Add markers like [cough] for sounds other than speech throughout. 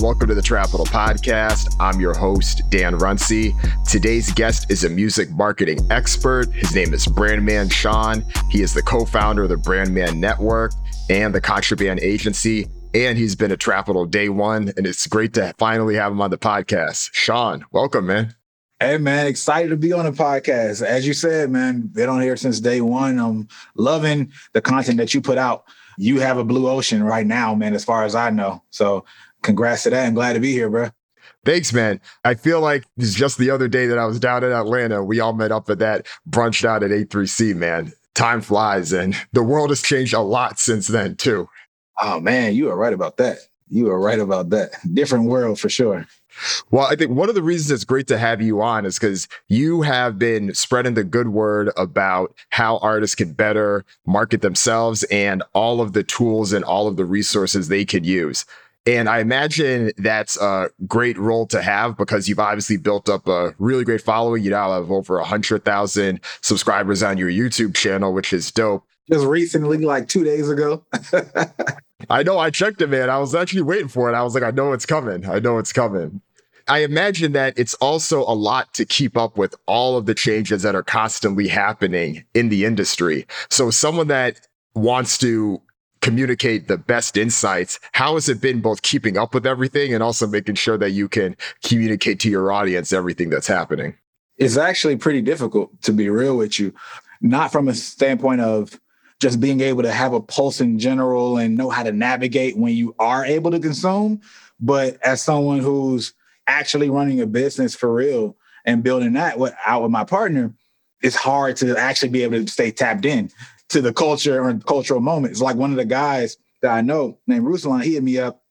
Welcome to the Trapital Podcast. I'm your host, Dan Runcie. Today's guest is a music marketing expert. His name is Brandman Sean. He is the co founder of the Brandman Network and the Contraband Agency. And he's been a Trapital day one. And it's great to finally have him on the podcast. Sean, welcome, man. Hey man, excited to be on the podcast. As you said, man, been on here since day one. I'm loving the content that you put out. You have a blue ocean right now, man, as far as I know. So congrats to that. I'm glad to be here, bro. Thanks, man. I feel like it's just the other day that I was down in Atlanta. We all met up at that brunch out at A3C, man. Time flies and the world has changed a lot since then, too. Oh man, you are right about that. You are right about that. Different world for sure. Well, I think one of the reasons it's great to have you on is because you have been spreading the good word about how artists can better market themselves and all of the tools and all of the resources they could use. And I imagine that's a great role to have because you've obviously built up a really great following. You now have over 100,000 subscribers on your YouTube channel, which is dope. Just recently, like two days ago. [laughs] I know I checked it, man. I was actually waiting for it. I was like, I know it's coming. I know it's coming. I imagine that it's also a lot to keep up with all of the changes that are constantly happening in the industry. So, someone that wants to communicate the best insights, how has it been both keeping up with everything and also making sure that you can communicate to your audience everything that's happening? It's actually pretty difficult, to be real with you, not from a standpoint of just being able to have a pulse in general and know how to navigate when you are able to consume, but as someone who's actually running a business for real and building that out with my partner, it's hard to actually be able to stay tapped in to the culture or cultural moments. Like one of the guys that I know named Ruslan, he hit me up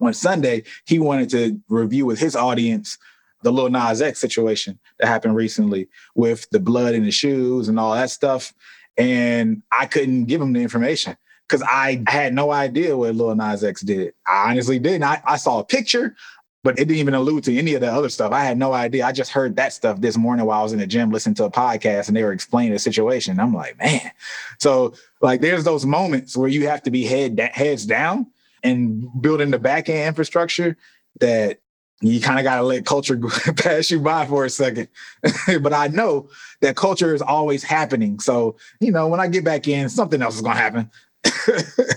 on Sunday. He wanted to review with his audience the Lil Nas X situation that happened recently with the blood in the shoes and all that stuff. And I couldn't give him the information because I had no idea what Lil Nas X did. I honestly didn't. I, I saw a picture but it didn't even allude to any of the other stuff. I had no idea. I just heard that stuff this morning while I was in the gym listening to a podcast and they were explaining the situation. I'm like, man. So like there's those moments where you have to be head heads down and building the back end infrastructure that you kind of got to let culture [laughs] pass you by for a second. [laughs] but I know that culture is always happening. So, you know, when I get back in, something else is going to happen. [laughs]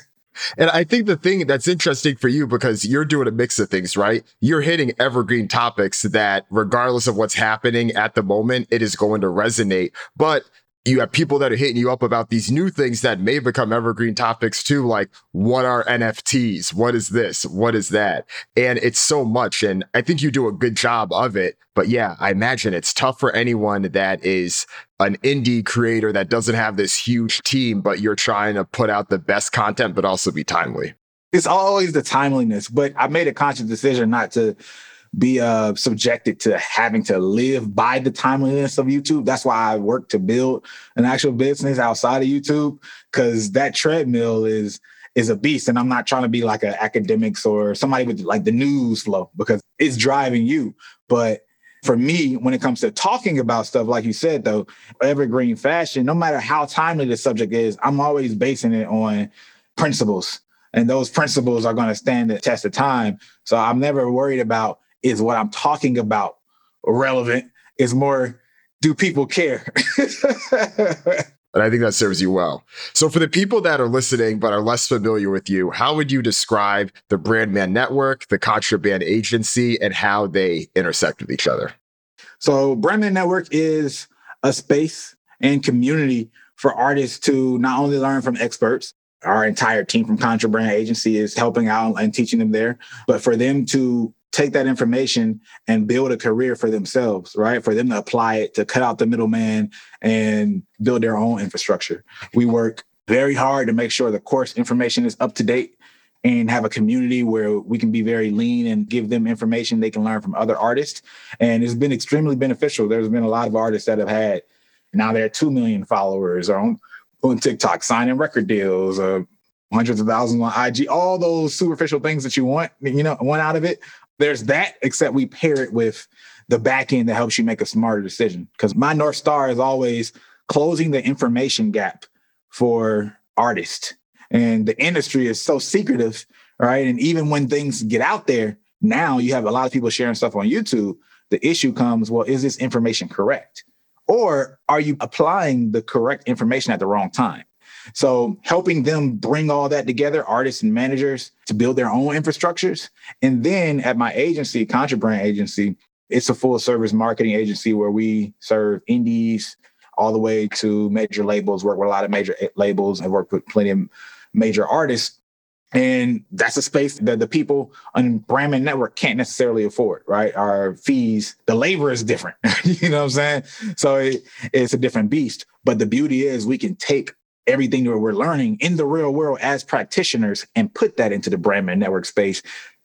And I think the thing that's interesting for you because you're doing a mix of things, right? You're hitting evergreen topics that, regardless of what's happening at the moment, it is going to resonate. But you have people that are hitting you up about these new things that may become evergreen topics too, like what are NFTs? What is this? What is that? And it's so much. And I think you do a good job of it. But yeah, I imagine it's tough for anyone that is an indie creator that doesn't have this huge team, but you're trying to put out the best content, but also be timely. It's always the timeliness, but I made a conscious decision not to be uh, subjected to having to live by the timeliness of YouTube. That's why I work to build an actual business outside of YouTube because that treadmill is is a beast. And I'm not trying to be like an academics or somebody with like the news flow because it's driving you. But for me, when it comes to talking about stuff, like you said, though, evergreen fashion, no matter how timely the subject is, I'm always basing it on principles. And those principles are going to stand the test of time. So I'm never worried about is what I'm talking about relevant? Is more, do people care? [laughs] And I think that serves you well. So, for the people that are listening but are less familiar with you, how would you describe the Brandman Network, the Contraband Agency, and how they intersect with each other? So, Brandman Network is a space and community for artists to not only learn from experts, our entire team from Contraband Agency is helping out and teaching them there, but for them to take that information and build a career for themselves, right? For them to apply it to cut out the middleman and build their own infrastructure. We work very hard to make sure the course information is up to date and have a community where we can be very lean and give them information they can learn from other artists. And it's been extremely beneficial. There's been a lot of artists that have had now they're 2 million followers on, on TikTok, signing record deals, uh, hundreds of thousands on IG, all those superficial things that you want, you know, want out of it there's that, except we pair it with the back end that helps you make a smarter decision. Because my North Star is always closing the information gap for artists. And the industry is so secretive, right? And even when things get out there, now you have a lot of people sharing stuff on YouTube. The issue comes, well, is this information correct? Or are you applying the correct information at the wrong time? So helping them bring all that together, artists and managers to build their own infrastructures. And then at my agency, Contraband Agency, it's a full service marketing agency where we serve indies all the way to major labels, work with a lot of major labels. I've worked with plenty of major artists. And that's a space that the people on Brandman Network can't necessarily afford, right? Our fees, the labor is different. [laughs] you know what I'm saying? So it, it's a different beast. But the beauty is we can take everything that we're learning in the real world as practitioners and put that into the Brandman Network space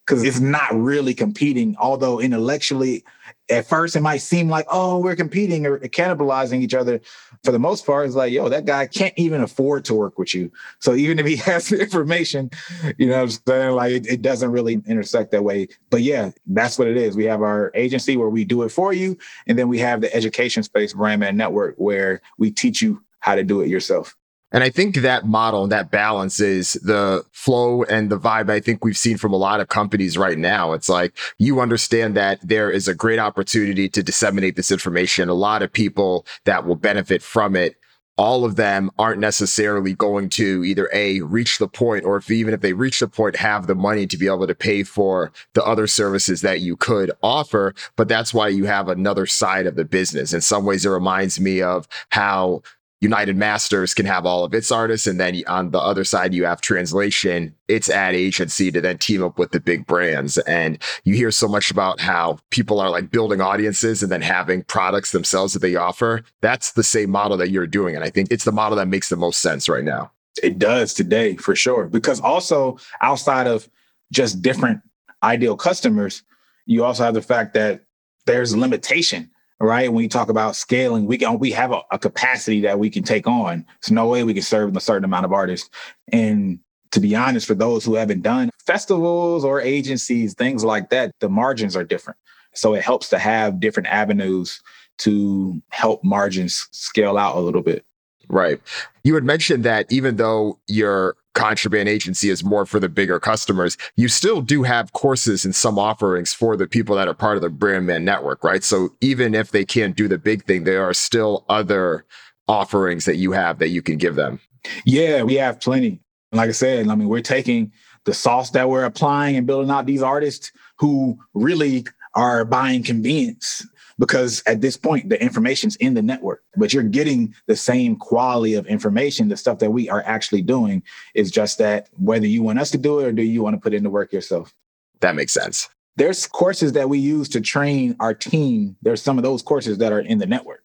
because it's not really competing. Although intellectually, at first it might seem like, oh, we're competing or cannibalizing each other. For the most part, it's like, yo, that guy can't even afford to work with you. So even if he [laughs] has the information, you know I'm saying? Like it, it doesn't really intersect that way. But yeah, that's what it is. We have our agency where we do it for you. And then we have the education space Brandman Network where we teach you how to do it yourself. And I think that model and that balance is the flow and the vibe I think we've seen from a lot of companies right now. It's like you understand that there is a great opportunity to disseminate this information. A lot of people that will benefit from it. All of them aren't necessarily going to either A, reach the point, or if even if they reach the point, have the money to be able to pay for the other services that you could offer. But that's why you have another side of the business. In some ways, it reminds me of how United Masters can have all of its artists. And then on the other side, you have translation, its ad agency to then team up with the big brands. And you hear so much about how people are like building audiences and then having products themselves that they offer. That's the same model that you're doing. And I think it's the model that makes the most sense right now. It does today for sure. Because also outside of just different ideal customers, you also have the fact that there's limitation right? When you talk about scaling, we can we have a, a, capacity that we can take on. There's no way we can serve a certain amount of artists. And to be honest, for those who haven't done festivals or agencies, things like that, the margins are different. So it helps to have different avenues to help margins scale out a little bit. Right. You had mentioned that even though your contraband agency is more for the bigger customers, you still do have courses and some offerings for the people that are part of the Brandman Network, right? So even if they can't do the big thing, there are still other offerings that you have that you can give them. Yeah, we have plenty. Like I said, I mean, we're taking the sauce that we're applying and building out these artists who really are buying convenience because at this point the information's in the network but you're getting the same quality of information. The stuff that we are actually doing is just that whether you want us to do it or do you want to put in the work yourself. That makes sense. There's courses that we use to train our team. There's some of those courses that are in the network.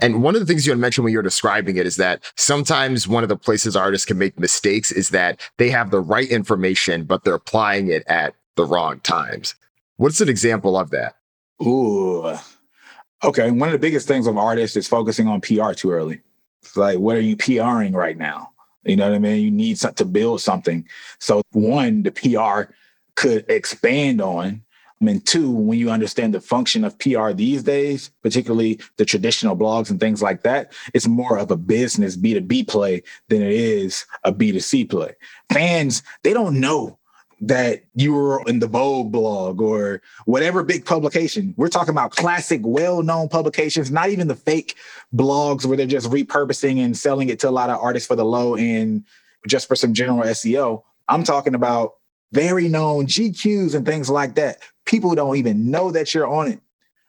And one of the things you had mentioned when you were describing it is that sometimes one of the places artists can make mistakes is that they have the right information, but they're applying it at the wrong times. What's an example of that? Ooh, Okay, one of the biggest things of artists is focusing on PR too early. It's like, what are you PRing right now? You know what I mean? You need to build something. So one, the PR could expand on. And two, when you understand the function of PR these days, particularly the traditional blogs and things like that, it's more of a business B2B play than it is a B2C play. Fans, they don't know that you were in the Vogue blog or whatever big publication. We're talking about classic, well-known publications, not even the fake blogs where they're just repurposing and selling it to a lot of artists for the low end just for some general SEO. I'm talking about very known GQs and things like that. People don't even know that you're on it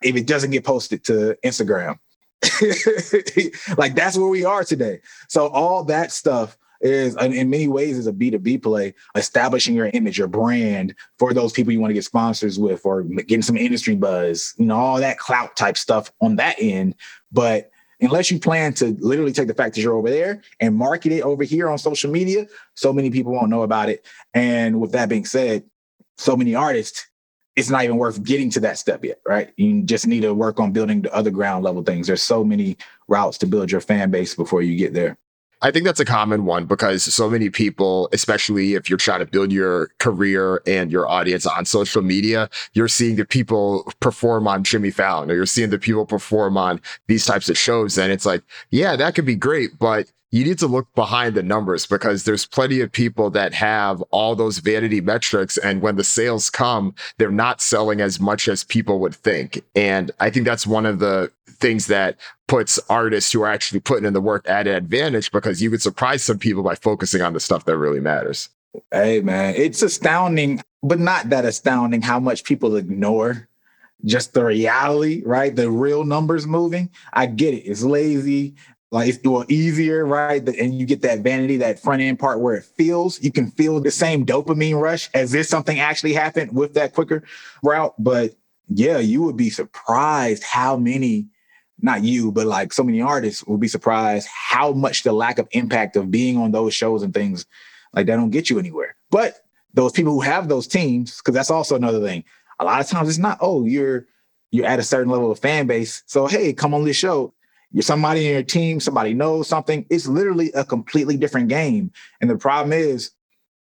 if it doesn't get posted to Instagram. [laughs] like that's where we are today. So all that stuff is in many ways is a B2B play, establishing your image, your brand for those people you want to get sponsors with or getting some industry buzz, you know, all that clout type stuff on that end. But unless you plan to literally take the fact that you're over there and market it over here on social media, so many people won't know about it. And with that being said, so many artists, it's not even worth getting to that step yet, right? You just need to work on building the other ground level things. There's so many routes to build your fan base before you get there. I think that's a common one because so many people, especially if you're trying to build your career and your audience on social media, you're seeing the people perform on Jimmy Fallon or you're seeing the people perform on these types of shows. And it's like, yeah, that could be great, but you need to look behind the numbers because there's plenty of people that have all those vanity metrics. And when the sales come, they're not selling as much as people would think. And I think that's one of the things that puts artists who are actually putting in the work at an advantage because you could surprise some people by focusing on the stuff that really matters. Hey, man, it's astounding, but not that astounding how much people ignore just the reality, right? The real numbers moving. I get it. It's lazy. Like it's well easier, right? And you get that vanity, that front end part where it feels, you can feel the same dopamine rush as if something actually happened with that quicker route. But yeah, you would be surprised how many, not you, but like so many artists will be surprised how much the lack of impact of being on those shows and things like that don't get you anywhere. But those people who have those teams, because that's also another thing. A lot of times it's not, oh, you're you're at a certain level of fan base. So hey, come on this show you're somebody in your team, somebody knows something. It's literally a completely different game. And the problem is,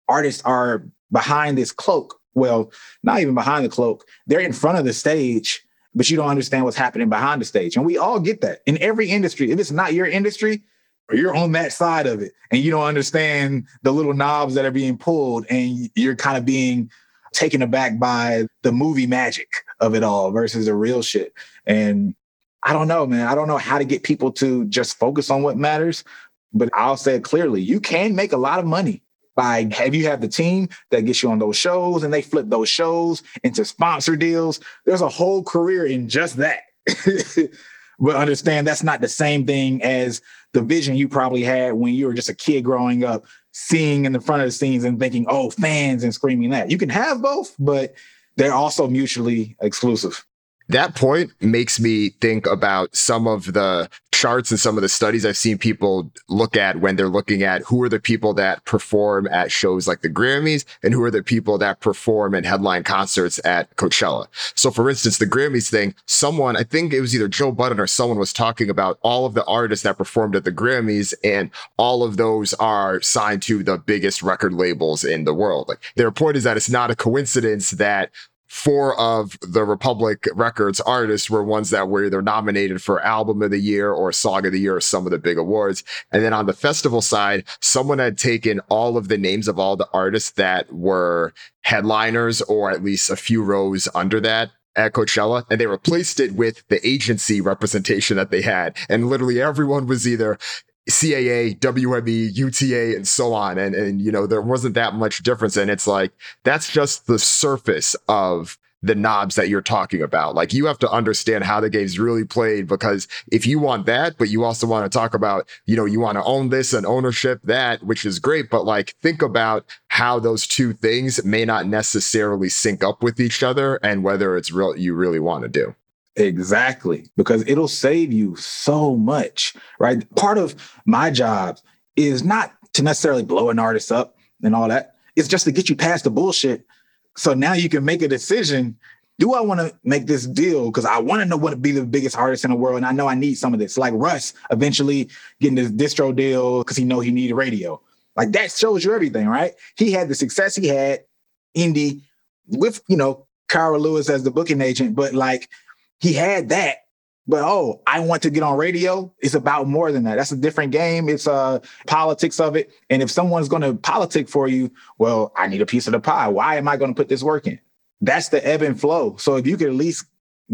artists are behind this cloak. Well, not even behind the cloak, they're in front of the stage, but you don't understand what's happening behind the stage. And we all get that in every industry. If it's not your industry, or you're on that side of it and you don't understand the little knobs that are being pulled and you're kind of being taken aback by the movie magic of it all versus the real shit. And I don't know, man. I don't know how to get people to just focus on what matters. But I'll say it clearly you can make a lot of money by have you have the team that gets you on those shows and they flip those shows into sponsor deals. There's a whole career in just that. [laughs] but understand that's not the same thing as the vision you probably had when you were just a kid growing up, seeing in the front of the scenes and thinking, oh, fans and screaming that. You can have both, but they're also mutually exclusive that point makes me think about some of the charts and some of the studies I've seen people look at when they're looking at who are the people that perform at shows like the Grammys and who are the people that perform and headline concerts at Coachella. So for instance, the Grammys thing, someone, I think it was either Joe Budden or someone was talking about all of the artists that performed at the Grammys and all of those are signed to the biggest record labels in the world. Like their point is that it's not a coincidence that four of the Republic Records artists were ones that were either nominated for Album of the Year or Song of the Year or some of the big awards. And then on the festival side, someone had taken all of the names of all the artists that were headliners or at least a few rows under that at Coachella and they replaced it with the agency representation that they had. And literally everyone was either CAA, WME, UTA, and so on. And, and, you know, there wasn't that much difference. And it's like, that's just the surface of the knobs that you're talking about. Like you have to understand how the game's really played because if you want that, but you also want to talk about, you know, you want to own this and ownership that, which is great. But like think about how those two things may not necessarily sync up with each other and whether it's real you really want to do. Exactly, because it'll save you so much, right? Part of my job is not to necessarily blow an artist up and all that. It's just to get you past the bullshit. So now you can make a decision. Do I want to make this deal? Because I want to know what to be the biggest artist in the world. And I know I need some of this. Like Russ eventually getting this distro deal because he know he needed radio. Like that shows you everything, right? He had the success he had, indie, with, you know, Cara Lewis as the booking agent, but like he had that but oh i want to get on radio it's about more than that. That's a different game. It's uh politics of it. And if someone's going to politic for you well i need a piece of the pie. Why am i going to put this work in? That's the ebb and flow. So if you could at least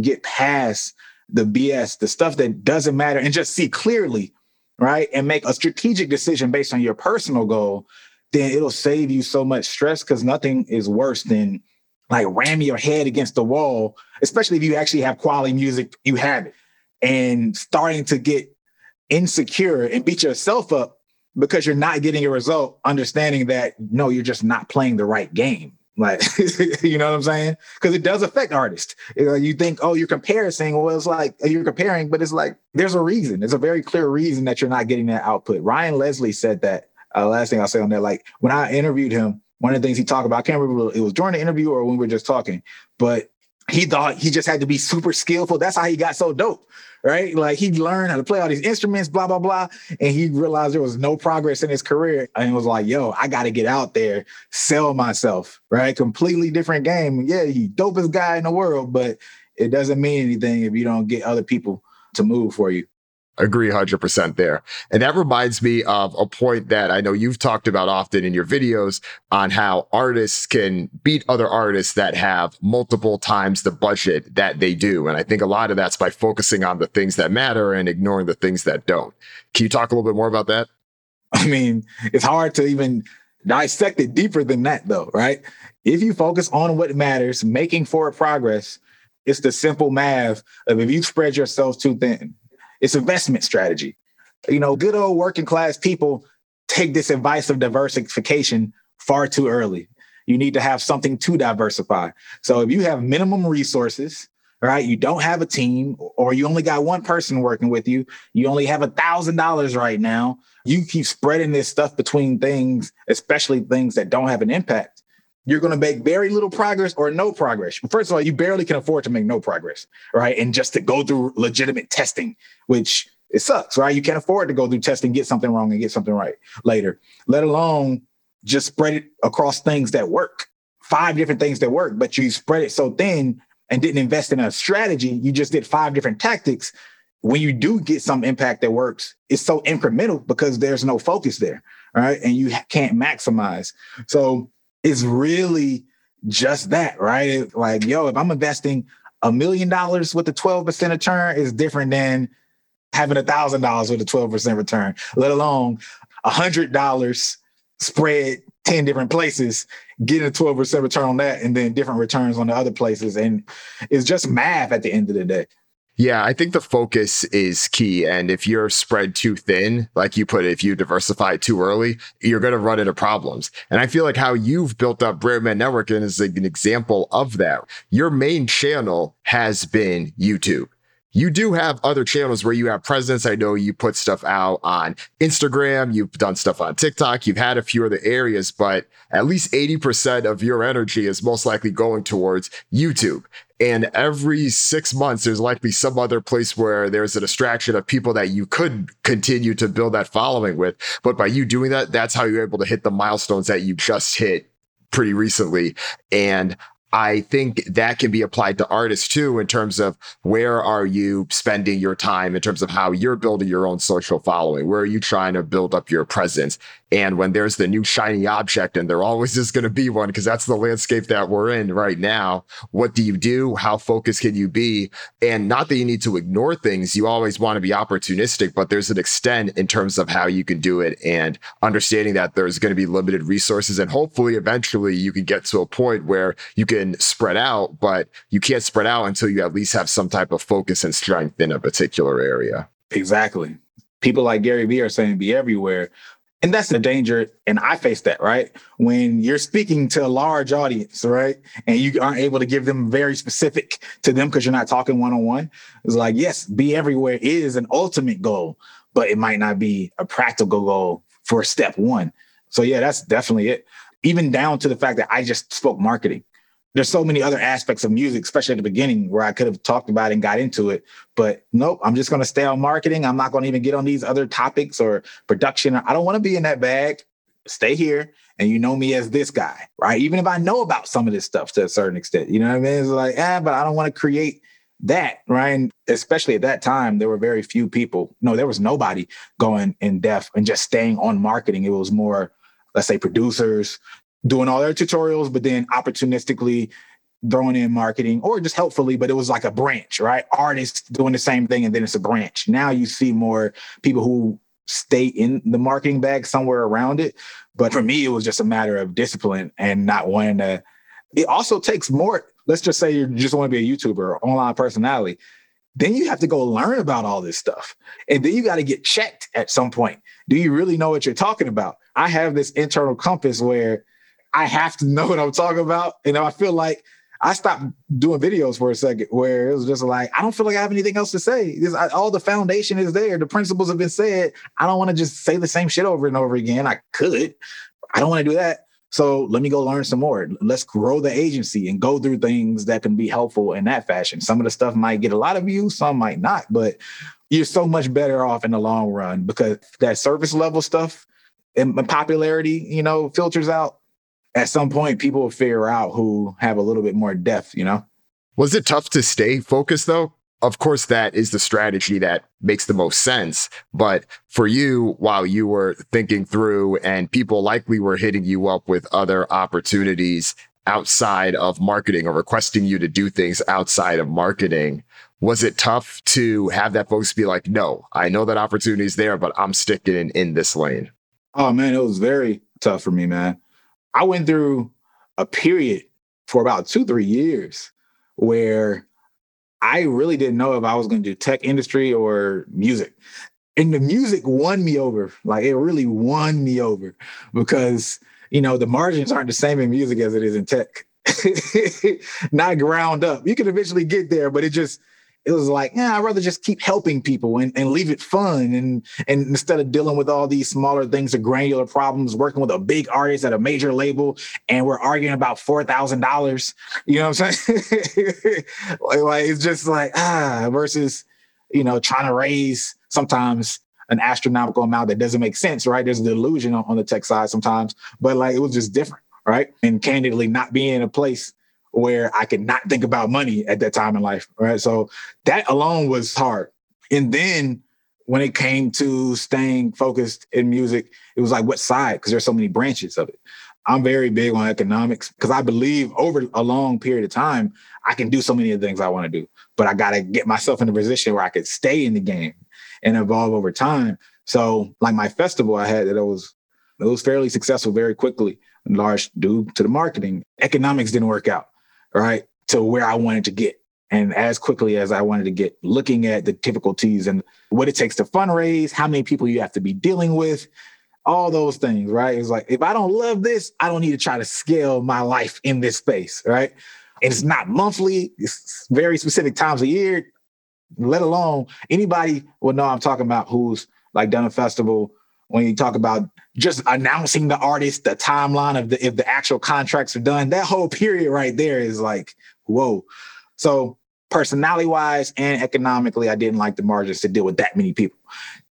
get past the bs the stuff that doesn't matter and just see clearly right and make a strategic decision based on your personal goal then it'll save you so much stress because nothing is worse than like ram your head against the wall, especially if you actually have quality music, you have it, and starting to get insecure and beat yourself up because you're not getting a result, understanding that no, you're just not playing the right game. Like, [laughs] you know what I'm saying? Because it does affect artists. You think, oh, you're comparing, well, it's like you're comparing, but it's like there's a reason. There's a very clear reason that you're not getting that output. Ryan Leslie said that. Uh, last thing I'll say on that, like when I interviewed him, one of the things he talked about, I can't remember it was during the interview or when we were just talking, but he thought he just had to be super skillful. That's how he got so dope, right? Like he learned how to play all these instruments, blah, blah, blah. And he realized there was no progress in his career and was like, yo, I got to get out there, sell myself, right? Completely different game. Yeah, he dopest guy in the world, but it doesn't mean anything if you don't get other people to move for you. Agree 100% there. And that reminds me of a point that I know you've talked about often in your videos on how artists can beat other artists that have multiple times the budget that they do. And I think a lot of that's by focusing on the things that matter and ignoring the things that don't. Can you talk a little bit more about that? [laughs] I mean, it's hard to even dissect it deeper than that, though, right? If you focus on what matters, making forward progress, it's the simple math of if you spread yourself too thin, it's investment strategy. You know, good old working class people take this advice of diversification far too early. You need to have something to diversify. So if you have minimum resources, right, you don't have a team, or you only got one person working with you, you only have a thousand dollars right now, you keep spreading this stuff between things, especially things that don't have an impact you're going to make very little progress or no progress. First of all, you barely can afford to make no progress, right? And just to go through legitimate testing, which it sucks, right? You can't afford to go through testing, get something wrong, and get something right later, let alone just spread it across things that work. Five different things that work, but you spread it so thin and didn't invest in a strategy. You just did five different tactics. When you do get some impact that works, it's so incremental because there's no focus there, right? And you can't maximize. So is really just that, right? Like, yo, if I'm investing a million dollars with a 12% return is different than having a thousand dollars with a 12% return, let alone a hundred dollars spread 10 different places, getting a 12% return on that, and then different returns on the other places. And it's just math at the end of the day. Yeah, I think the focus is key. And if you're spread too thin, like you put it, if you diversify too early, you're going to run into problems. And I feel like how you've built up Brandman Networking is an example of that. Your main channel has been YouTube. You do have other channels where you have presence. I know you put stuff out on Instagram, you've done stuff on TikTok, you've had a few other areas, but at least 80% of your energy is most likely going towards YouTube. And every six months, there's likely some other place where there's a distraction of people that you could continue to build that following with. But by you doing that, that's how you're able to hit the milestones that you just hit pretty recently. And I think that can be applied to artists too, in terms of where are you spending your time in terms of how you're building your own social following? Where are you trying to build up your presence? And when there's the new shiny object, and there always [laughs] is going to be one because that's the landscape that we're in right now, what do you do? How focused can you be? And not that you need to ignore things, you always want to be opportunistic, but there's an extent in terms of how you can do it and understanding that there's going to be limited resources. And hopefully, eventually, you can get to a point where you can spread out, but you can't spread out until you at least have some type of focus and strength in a particular area. Exactly. People like Gary Vee are saying be everywhere. And that's the danger. And I face that, right? When you're speaking to a large audience, right? And you aren't able to give them very specific to them because you're not talking one on one. It's like, yes, be everywhere is an ultimate goal, but it might not be a practical goal for step one. So, yeah, that's definitely it. Even down to the fact that I just spoke marketing there's so many other aspects of music, especially at the beginning, where I could have talked about and got into it. But nope, I'm just going to stay on marketing. I'm not going to even get on these other topics or production. I don't want to be in that bag. Stay here. And you know me as this guy, right? Even if I know about some of this stuff to a certain extent, you know what I mean? It's like, ah, but I don't want to create that, right? And especially at that time, there were very few people. No, there was nobody going in depth and just staying on marketing. It was more, let's say, producers, doing all their tutorials, but then opportunistically throwing in marketing or just helpfully, but it was like a branch, right? Artists doing the same thing and then it's a branch. Now you see more people who stay in the marketing bag somewhere around it. But for me, it was just a matter of discipline and not wanting to. It also takes more. Let's just say you just want to be a YouTuber or online personality. Then you have to go learn about all this stuff. And then you got to get checked at some point. Do you really know what you're talking about? I have this internal compass where I have to know what I'm talking about. You know, I feel like I stopped doing videos for a second where it was just like, I don't feel like I have anything else to say. This, I, all the foundation is there. The principles have been said. I don't want to just say the same shit over and over again. I could. I don't want to do that. So let me go learn some more. Let's grow the agency and go through things that can be helpful in that fashion. Some of the stuff might get a lot of views, some might not, but you're so much better off in the long run because that service level stuff and popularity, you know, filters out at some point people will figure out who have a little bit more depth, you know? Was it tough to stay focused though? of course, that is the strategy that makes the most sense. But for you, while you were thinking through and people likely were hitting you up with other opportunities outside of marketing or requesting you to do things outside of marketing, was it tough to have that folks be like, no, I know that opportunity is there, but I'm sticking in, in this lane? Oh man, it was very tough for me, man. I went through a period for about two, three years where I really didn't know if I was going to do tech industry or music. And the music won me over. Like it really won me over because, you know, the margins aren't the same in music as it is in tech. [laughs] Not ground up. You can eventually get there, but it just it was like, yeah, I'd rather just keep helping people and, and leave it fun. And and instead of dealing with all these smaller things or granular problems, working with a big artist at a major label, and we're arguing about four thousand dollars. You know what I'm saying? [laughs] like, like it's just like ah, versus you know trying to raise sometimes an astronomical amount that doesn't make sense, right? There's a delusion on, on the tech side sometimes, but like it was just different, right? And candidly, not being in a place where I could not think about money at that time in life. Right. So that alone was hard. And then when it came to staying focused in music, it was like, what side? Because there's so many branches of it. I'm very big on economics because I believe over a long period of time, I can do so many of the things I want to do. But I got to get myself in a position where I could stay in the game and evolve over time. So, like my festival I had that was it was fairly successful very quickly, large due to the marketing. Economics didn't work out right, to where I wanted to get. And as quickly as I wanted to get, looking at the difficulties and what it takes to fundraise, how many people you have to be dealing with, all those things, right? It's like, if I don't love this, I don't need to try to scale my life in this space, right? And it's not monthly, it's very specific times a year, let alone anybody will know I'm talking about who's like done a festival when you talk about just announcing the artist, the timeline of the if the actual contracts are done, that whole period right there is like, whoa. So personality wise and economically, I didn't like the margins to deal with that many people.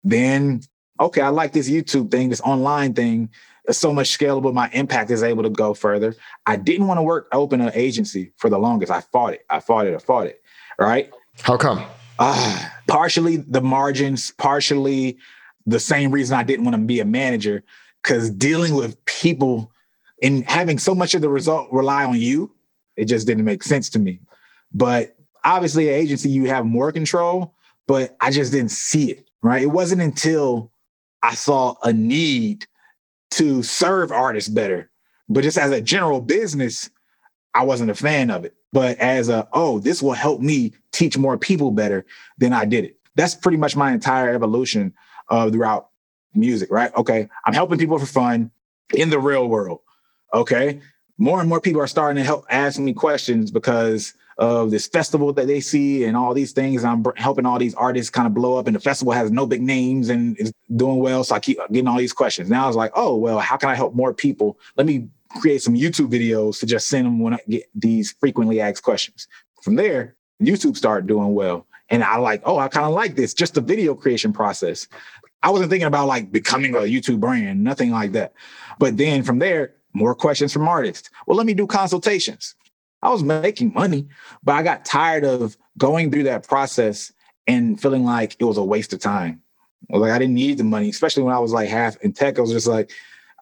Then, okay, I like this YouTube thing, this online thing. It's so much scalable. My impact is able to go further. I didn't want to work open an agency for the longest. I fought it. I fought it. I fought it. Right. How come? Uh, partially the margins, partially the same reason I didn't want to be a manager because dealing with people and having so much of the result rely on you, it just didn't make sense to me. But obviously, an agency, you have more control, but I just didn't see it, right? It wasn't until I saw a need to serve artists better. But just as a general business, I wasn't a fan of it. But as a, oh, this will help me teach more people better, then I did it. That's pretty much my entire evolution uh, throughout music, right? Okay, I'm helping people for fun in the real world. Okay, more and more people are starting to help ask me questions because of this festival that they see and all these things. I'm helping all these artists kind of blow up, and the festival has no big names and is doing well. So I keep getting all these questions. Now I was like, oh well, how can I help more people? Let me create some YouTube videos to just send them when I get these frequently asked questions. From there, YouTube started doing well. And I like, oh, I kind of like this, just the video creation process. I wasn't thinking about like becoming a YouTube brand, nothing like that. But then from there, more questions from artists. Well, let me do consultations. I was making money, but I got tired of going through that process and feeling like it was a waste of time. Like I didn't need the money, especially when I was like half in tech. I was just like,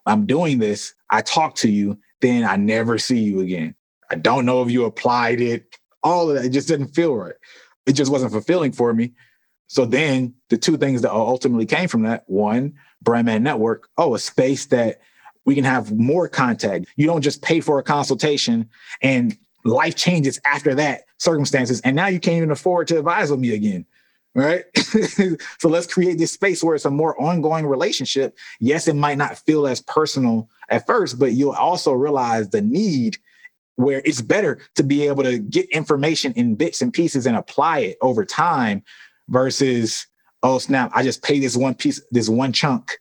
I'm doing this. I talk to you, then I never see you again. I don't know if you applied it. All of that, it just didn't feel right it just wasn't fulfilling for me. So then the two things that ultimately came from that one, Brandman Network, oh, a space that we can have more contact. You don't just pay for a consultation and life changes after that circumstances. And now you can't even afford to advise with me again. Right. [laughs] so let's create this space where it's a more ongoing relationship. Yes, it might not feel as personal at first, but you'll also realize the need where it's better to be able to get information in bits and pieces and apply it over time versus oh snap i just pay this one piece this one chunk.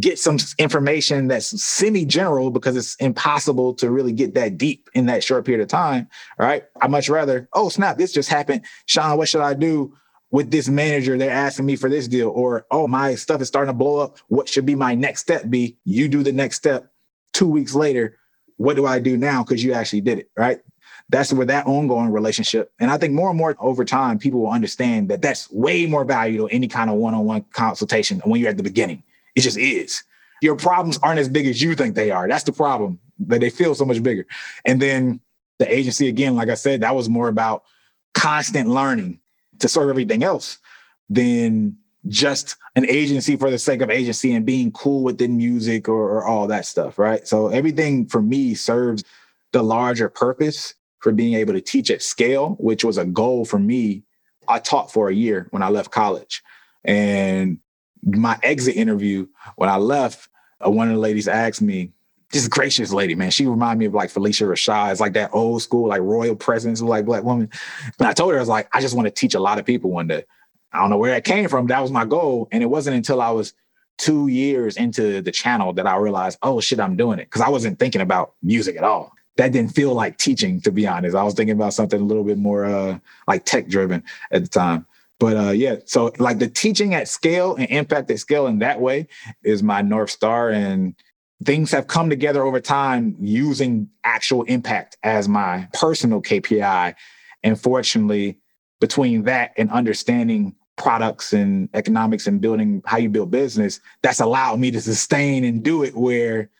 Get some information that's semi general because it's impossible to really get that deep in that short period of time all right? I much rather oh snap this just happened. Sean what should i do with this manager? They're asking me for this deal. Or oh my stuff is starting to blow up. What should be my next step be? You do the next step two weeks later what do I do now? Because you actually did it, right? that's where that ongoing relationship. And I think more and more over time, people will understand that that's way more valuable than any kind of one-on-one consultation when you're at the beginning. It just is. Your problems aren't as big as you think they are. That's the problem. That they feel so much bigger. And then the agency, again, like I said, that was more about constant learning to serve everything else than just an agency for the sake of agency and being cool within music or, or, all that stuff, right? So everything for me serves the larger purpose for being able to teach at scale, which was a goal for me. I taught for a year when I left college. And my exit interview, when I left, uh, one of the ladies asked me, this gracious lady, man. She reminded me of like Phylicia Rashad. It's like that old school, like royal presence, like black woman. And I told her, I was like, I just want to teach a lot of people one day. I don't know where that came from. That was my goal. And it wasn't until I was two years into the channel that I realized, oh shit, I'm doing it. Cause I wasn't thinking about music at all. That didn't feel like teaching, to be honest. I was thinking about something a little bit more uh, like tech driven at the time. But uh, yeah, so like the teaching at scale and impact at scale in that way is my North Star. And things have come together over time using actual impact as my personal KPI. And fortunately, between that and understanding products and economics and building how you build business, that's allowed me to sustain and do it where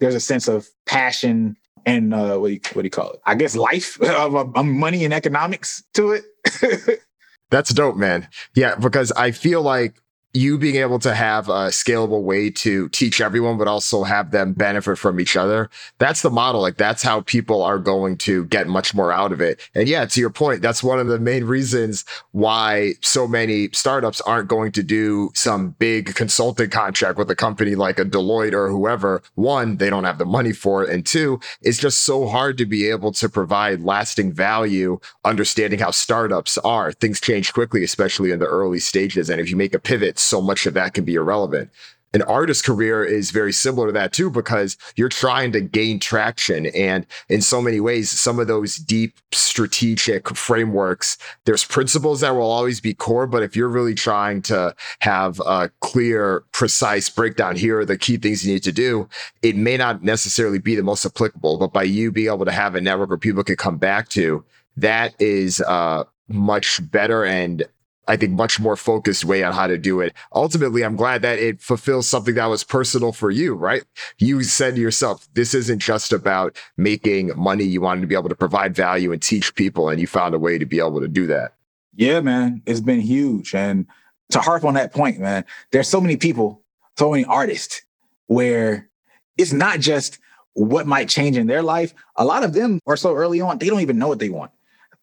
there's a sense of passion and uh, what, do you, what do you call it? I guess life [laughs] of money and economics to it. [laughs] That's dope, man. Yeah, because I feel like you being able to have a scalable way to teach everyone, but also have them benefit from each other. That's the model. Like that's how people are going to get much more out of it. And yeah, to your point, that's one of the main reasons why so many startups aren't going to do some big consulting contract with a company like a Deloitte or whoever. One, they don't have the money for it. And two, it's just so hard to be able to provide lasting value, understanding how startups are. Things change quickly, especially in the early stages. And if you make a pivot so much of that can be irrelevant. An artist career is very similar to that too, because you're trying to gain traction. And in so many ways, some of those deep strategic frameworks, there's principles that will always be core. But if you're really trying to have a clear, precise breakdown, here are the key things you need to do, it may not necessarily be the most applicable. But by you being able to have a network where people can come back to, that is uh, much better and I think, much more focused way on how to do it. Ultimately, I'm glad that it fulfills something that was personal for you, right? You said to yourself, this isn't just about making money. You wanted to be able to provide value and teach people, and you found a way to be able to do that. Yeah, man, it's been huge. And to harp on that point, man, there's so many people, so many artists where it's not just what might change in their life. A lot of them are so early on, they don't even know what they want.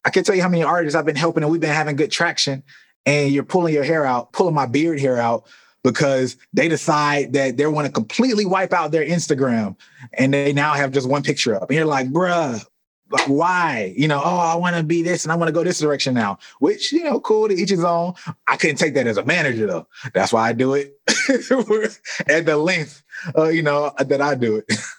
I can tell you how many artists I've been helping and we've been having good traction and you're pulling your hair out, pulling my beard hair out because they decide that they want to completely wipe out their Instagram and they now have just one picture up. And you're like, bruh, like why? You know, oh, I want to be this and I want to go this direction now, which, you know, cool to each his own. I couldn't take that as a manager though. That's why I do it [laughs] at the length, uh, you know, that I do it. [laughs]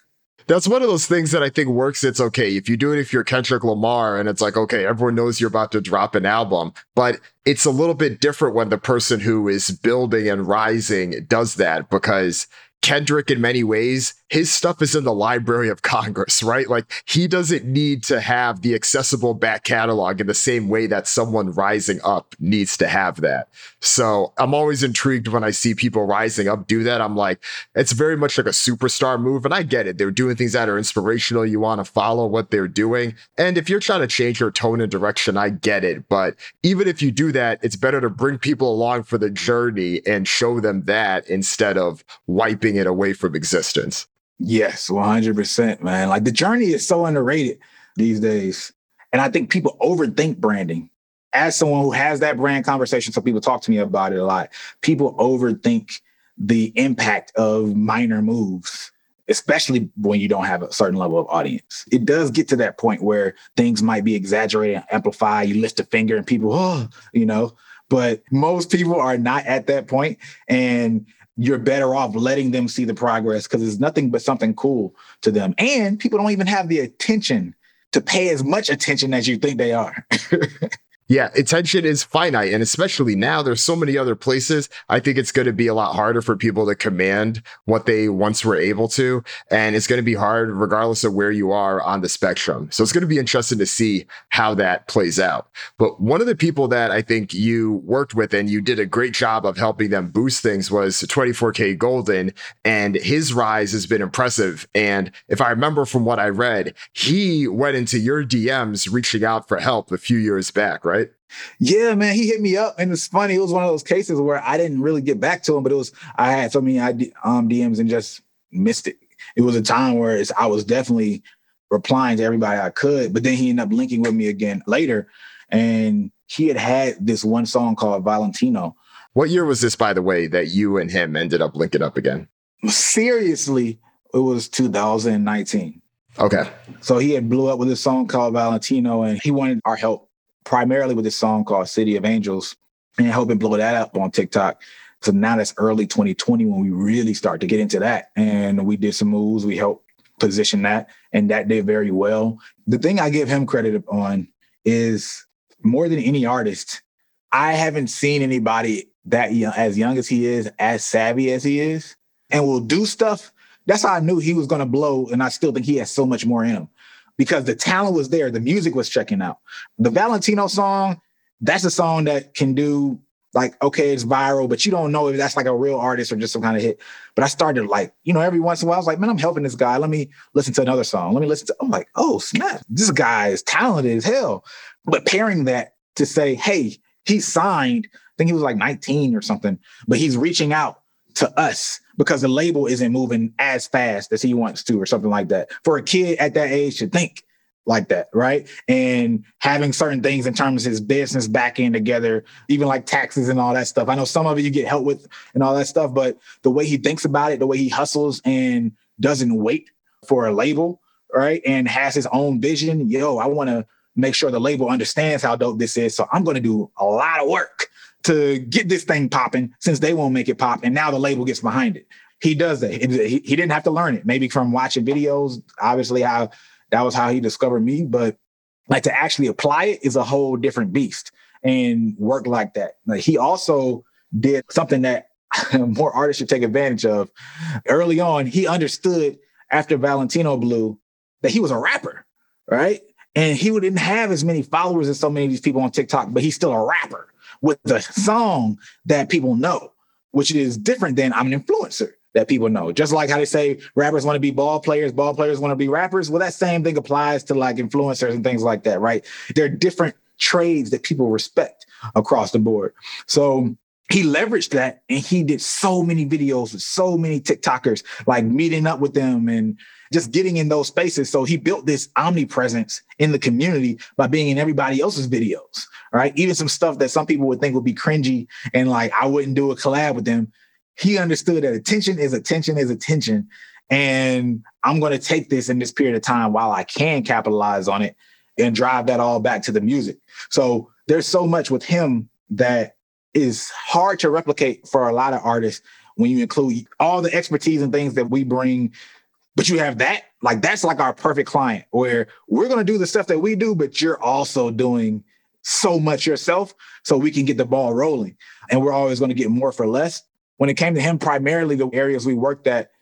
that's one of those things that I think works. It's okay. If you do it, if you're Kendrick Lamar and it's like, okay, everyone knows you're about to drop an album, but it's a little bit different when the person who is building and rising does that because Kendrick, in many ways, his stuff is in the Library of Congress, right? Like he doesn't need to have the accessible back catalog in the same way that someone rising up needs to have that. So I'm always intrigued when I see people rising up do that. I'm like, it's very much like a superstar move. And I get it. They're doing things that are inspirational. You want to follow what they're doing. And if you're trying to change your tone and direction, I get it. But even if you do that, it's better to bring people along for the journey and show them that instead of wiping it away from existence. Yes, 100%, man. Like the journey is so underrated these days. And I think people overthink branding. As someone who has that brand conversation, so people talk to me about it a lot, people overthink the impact of minor moves, especially when you don't have a certain level of audience. It does get to that point where things might be exaggerated, and amplified. You lift a finger and people, oh, you know, but most people are not at that point. And you're better off letting them see the progress because it's nothing but something cool to them. And people don't even have the attention to pay as much attention as you think they are. [laughs] Yeah, attention is finite. And especially now, there's so many other places. I think it's going to be a lot harder for people to command what they once were able to. And it's going to be hard regardless of where you are on the spectrum. So it's going to be interesting to see how that plays out. But one of the people that I think you worked with and you did a great job of helping them boost things was 24kGoldn. And his rise has been impressive. And if I remember from what I read, he went into your DMs reaching out for help a few years back, right? Yeah, man, he hit me up, and it's funny. It was one of those cases where I didn't really get back to him, but it was I had so many um, DMs and just missed it. It was a time where I was definitely replying to everybody I could, but then he ended up linking with me again later, and he had had this one song called Valentino. What year was this, by the way, that you and him ended up linking up again? Seriously, it was 2019. Okay. So he had blew up with a song called Valentino, and he wanted our help primarily with this song called City of Angels and helping blow that up on TikTok. So now that's early 2020 when we really start to get into that. And we did some moves. We helped position that, and that did very well. The thing I give him credit on is more than any artist, I haven't seen anybody that young, as young as he is, as savvy as he is, and will do stuff. That's how I knew he was going to blow. And I still think he has so much more in him because the talent was there. The music was checking out. The Valentino song, that's a song that can do like, okay, it's viral, but you don't know if that's like a real artist or just some kind of hit. But I started like, you know, every once in a while, I was like, man, I'm helping this guy. Let me listen to another song. Let me listen to, I'm like, oh, snap. This guy is talented as hell. But pairing that to say, hey, he's signed, I think he was like 19 or something, but he's reaching out to us because the label isn't moving as fast as he wants to or something like that. For a kid at that age to think like that, right? And having certain things in terms of his business back in together, even like taxes and all that stuff. I know some of it you get help with and all that stuff, but the way he thinks about it, the way he hustles and doesn't wait for a label, right? And has his own vision. Yo, I want to make sure the label understands how dope this is. So I'm going to do a lot of work to get this thing popping since they won't make it pop. And now the label gets behind it. He does that. He, he didn't have to learn it, maybe from watching videos. Obviously, how that was how he discovered me. But like to actually apply it is a whole different beast and work like that. Like he also did something that [laughs] more artists should take advantage of. Early on, he understood after Valentino blew that he was a rapper, right? And he didn't have as many followers as so many of these people on TikTok, but he's still a rapper with the song that people know, which is different than I'm an influencer that people know. Just like how they say rappers want to be ball players, ball players want to be rappers. Well, that same thing applies to like influencers and things like that, right? There are different trades that people respect across the board. So he leveraged that and he did so many videos with so many TikTokers, like meeting up with them and just getting in those spaces. So he built this omnipresence in the community by being in everybody else's videos, right? Even some stuff that some people would think would be cringy and like I wouldn't do a collab with them. He understood that attention is attention is attention. And I'm going to take this in this period of time while I can capitalize on it and drive that all back to the music. So there's so much with him that is hard to replicate for a lot of artists when you include all the expertise and things that we bring but you have that, like that's like our perfect client where we're to do the stuff that we do, but you're also doing so much yourself so we can get the ball rolling. And we're always to get more for less. When it came to him, primarily the areas we worked at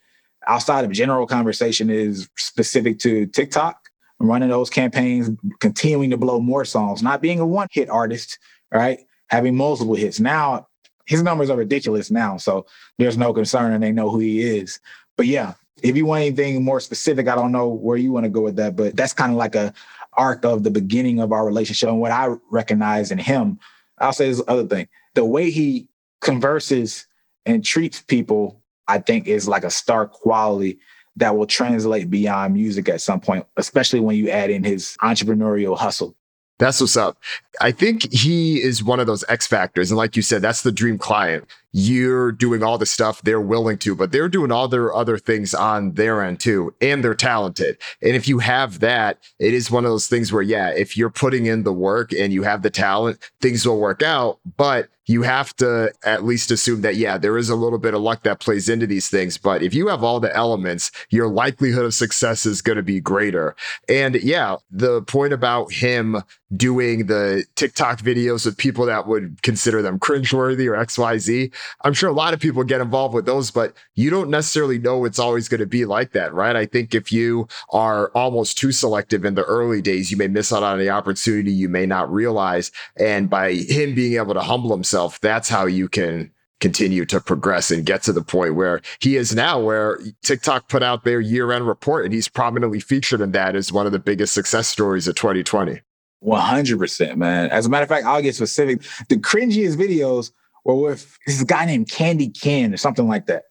outside of general conversation is specific to TikTok, running those campaigns, continuing to blow more songs, not being a one hit artist, right? Having multiple hits. Now, his numbers are ridiculous now. So there's no concern and they know who he is. But yeah, if you want anything more specific, I don't know where you want to go with that, but that's kind of like a arc of the beginning of our relationship. And what I recognize in him, I'll say this other thing. The way he converses and treats people, I think is like a star quality that will translate beyond music at some point, especially when you add in his entrepreneurial hustle. That's what's up. I think he is one of those X factors. And like you said, that's the dream client. You're doing all the stuff they're willing to, but they're doing all their other things on their end too, and they're talented. And if you have that, it is one of those things where, yeah, if you're putting in the work and you have the talent, things will work out. But you have to at least assume that, yeah, there is a little bit of luck that plays into these things. But if you have all the elements, your likelihood of success is going to be greater. And yeah, the point about him doing the TikTok videos with people that would consider them cringeworthy or XYZ. I'm sure a lot of people get involved with those, but you don't necessarily know it's always going to be like that, right? I think if you are almost too selective in the early days, you may miss out on the opportunity you may not realize. And by him being able to humble himself, that's how you can continue to progress and get to the point where he is now, where TikTok put out their year end report and he's prominently featured in that as one of the biggest success stories of 2020. 100%, man. As a matter of fact, I'll get specific. The cringiest videos were with this guy named Candy Ken or something like that.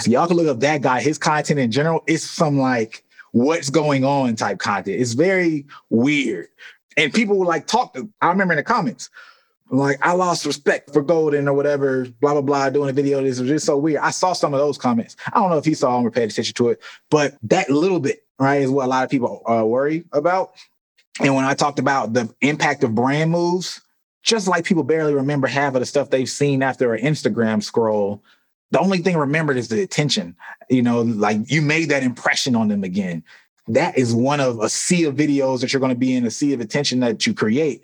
So y'all can look up that guy. His content in general is some like what's going on type content. It's very weird. And people would like talk to, I remember in the comments, like I lost respect for Goldn or whatever, blah blah blah, doing a video. This was just so weird. I saw some of those comments. I don't know if he saw them or paid attention to it, but that little bit, right, is what a lot of people uh, worry about. And when I talked about the impact of brand moves, just like people barely remember half of the stuff they've seen after an Instagram scroll, the only thing remembered is the attention. You know, like you made that impression on them again. That is one of a sea of videos that you're going to be in, a sea of attention that you create.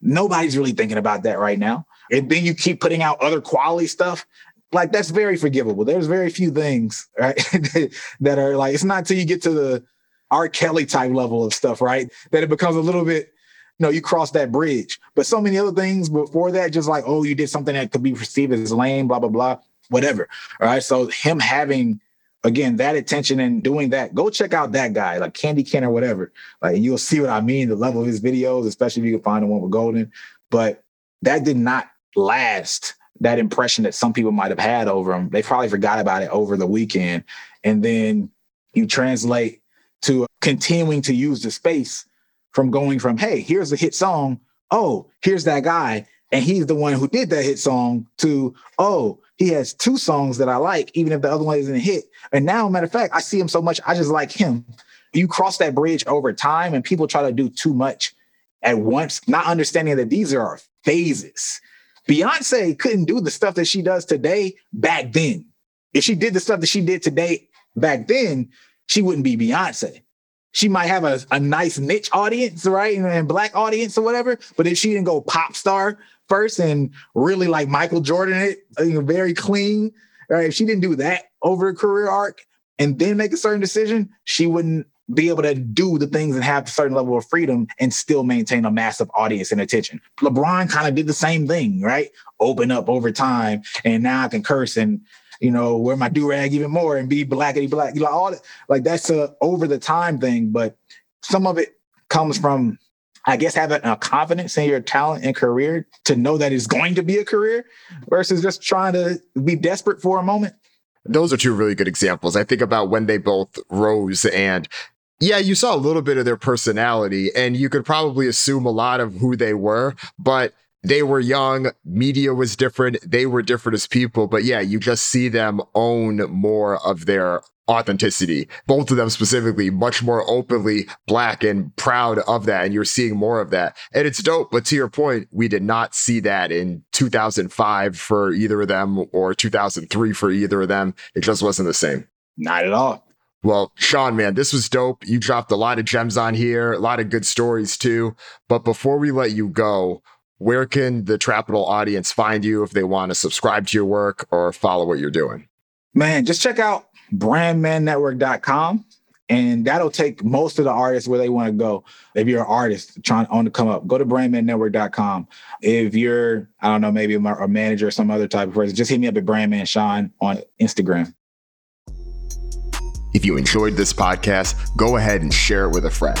Nobody's really thinking about that right now. And then you keep putting out other quality stuff. Like that's very forgivable. There's very few things, right? [laughs] that are like, it's not until you get to the R. Kelly type level of stuff, right? That it becomes a little bit, you know, you cross that bridge. But so many other things before that, just like, oh, you did something that could be perceived as lame, blah, blah, blah, whatever. All right. So him having again that attention and doing that, go check out that guy, like Candy Ken or whatever. Like you'll see what I mean, the level of his videos, especially if you can find the one with Goldn. But that did not last that impression that some people might have had over him. They probably forgot about it over the weekend. And then you translate to continuing to use the space from going from, hey, here's a hit song. Oh, here's that guy. And he's the one who did that hit song to, oh, he has two songs that I like, even if the other one isn't a hit. And now, matter of fact, I see him so much, I just like him. You cross that bridge over time, and people try to do too much at once, not understanding that these are phases. Beyonce couldn't do the stuff that she does today back then. If she did the stuff that she did today back then, she wouldn't be Beyonce. She might have a, a nice niche audience, right? And, and black audience or whatever. But if she didn't go pop star first and really like Michael Jordan it, you know, very clean, right? If she didn't do that over a career arc and then make a certain decision, she wouldn't be able to do the things and have a certain level of freedom and still maintain a massive audience and attention. LeBron kind of did the same thing, right? Open up over time, and now I can curse and you know, wear my do rag even more and be blackety black. You know, all that, like that's a over the time thing, but some of it comes from, I guess, having a confidence in your talent and career to know that it's going to be a career versus just trying to be desperate for a moment. Those are two really good examples. I think about when they both rose and yeah, you saw a little bit of their personality and you could probably assume a lot of who they were, but they were young, media was different, they were different as people, but yeah, you just see them own more of their authenticity. Both of them specifically, much more openly black and proud of that. And you're seeing more of that. And it's dope. But to your point, we did not see that in 2005 for either of them or 2003 for either of them. It just wasn't the same. Not at all. Well, Sean, man, this was dope. You dropped a lot of gems on here, a lot of good stories too. But before we let you go, where can the Trapital audience find you if they want to subscribe to your work or follow what you're doing? Man, just check out brandmannetwork.com and that'll take most of the artists where they want to go. If you're an artist trying on to come up, go to brandmannetwork.com. If you're, I don't know, maybe a manager or some other type of person, just hit me up at Brandman Sean on Instagram. If you enjoyed this podcast, go ahead and share it with a friend.